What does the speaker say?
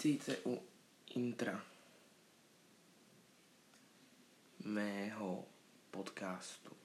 síce u intra mého podcastu.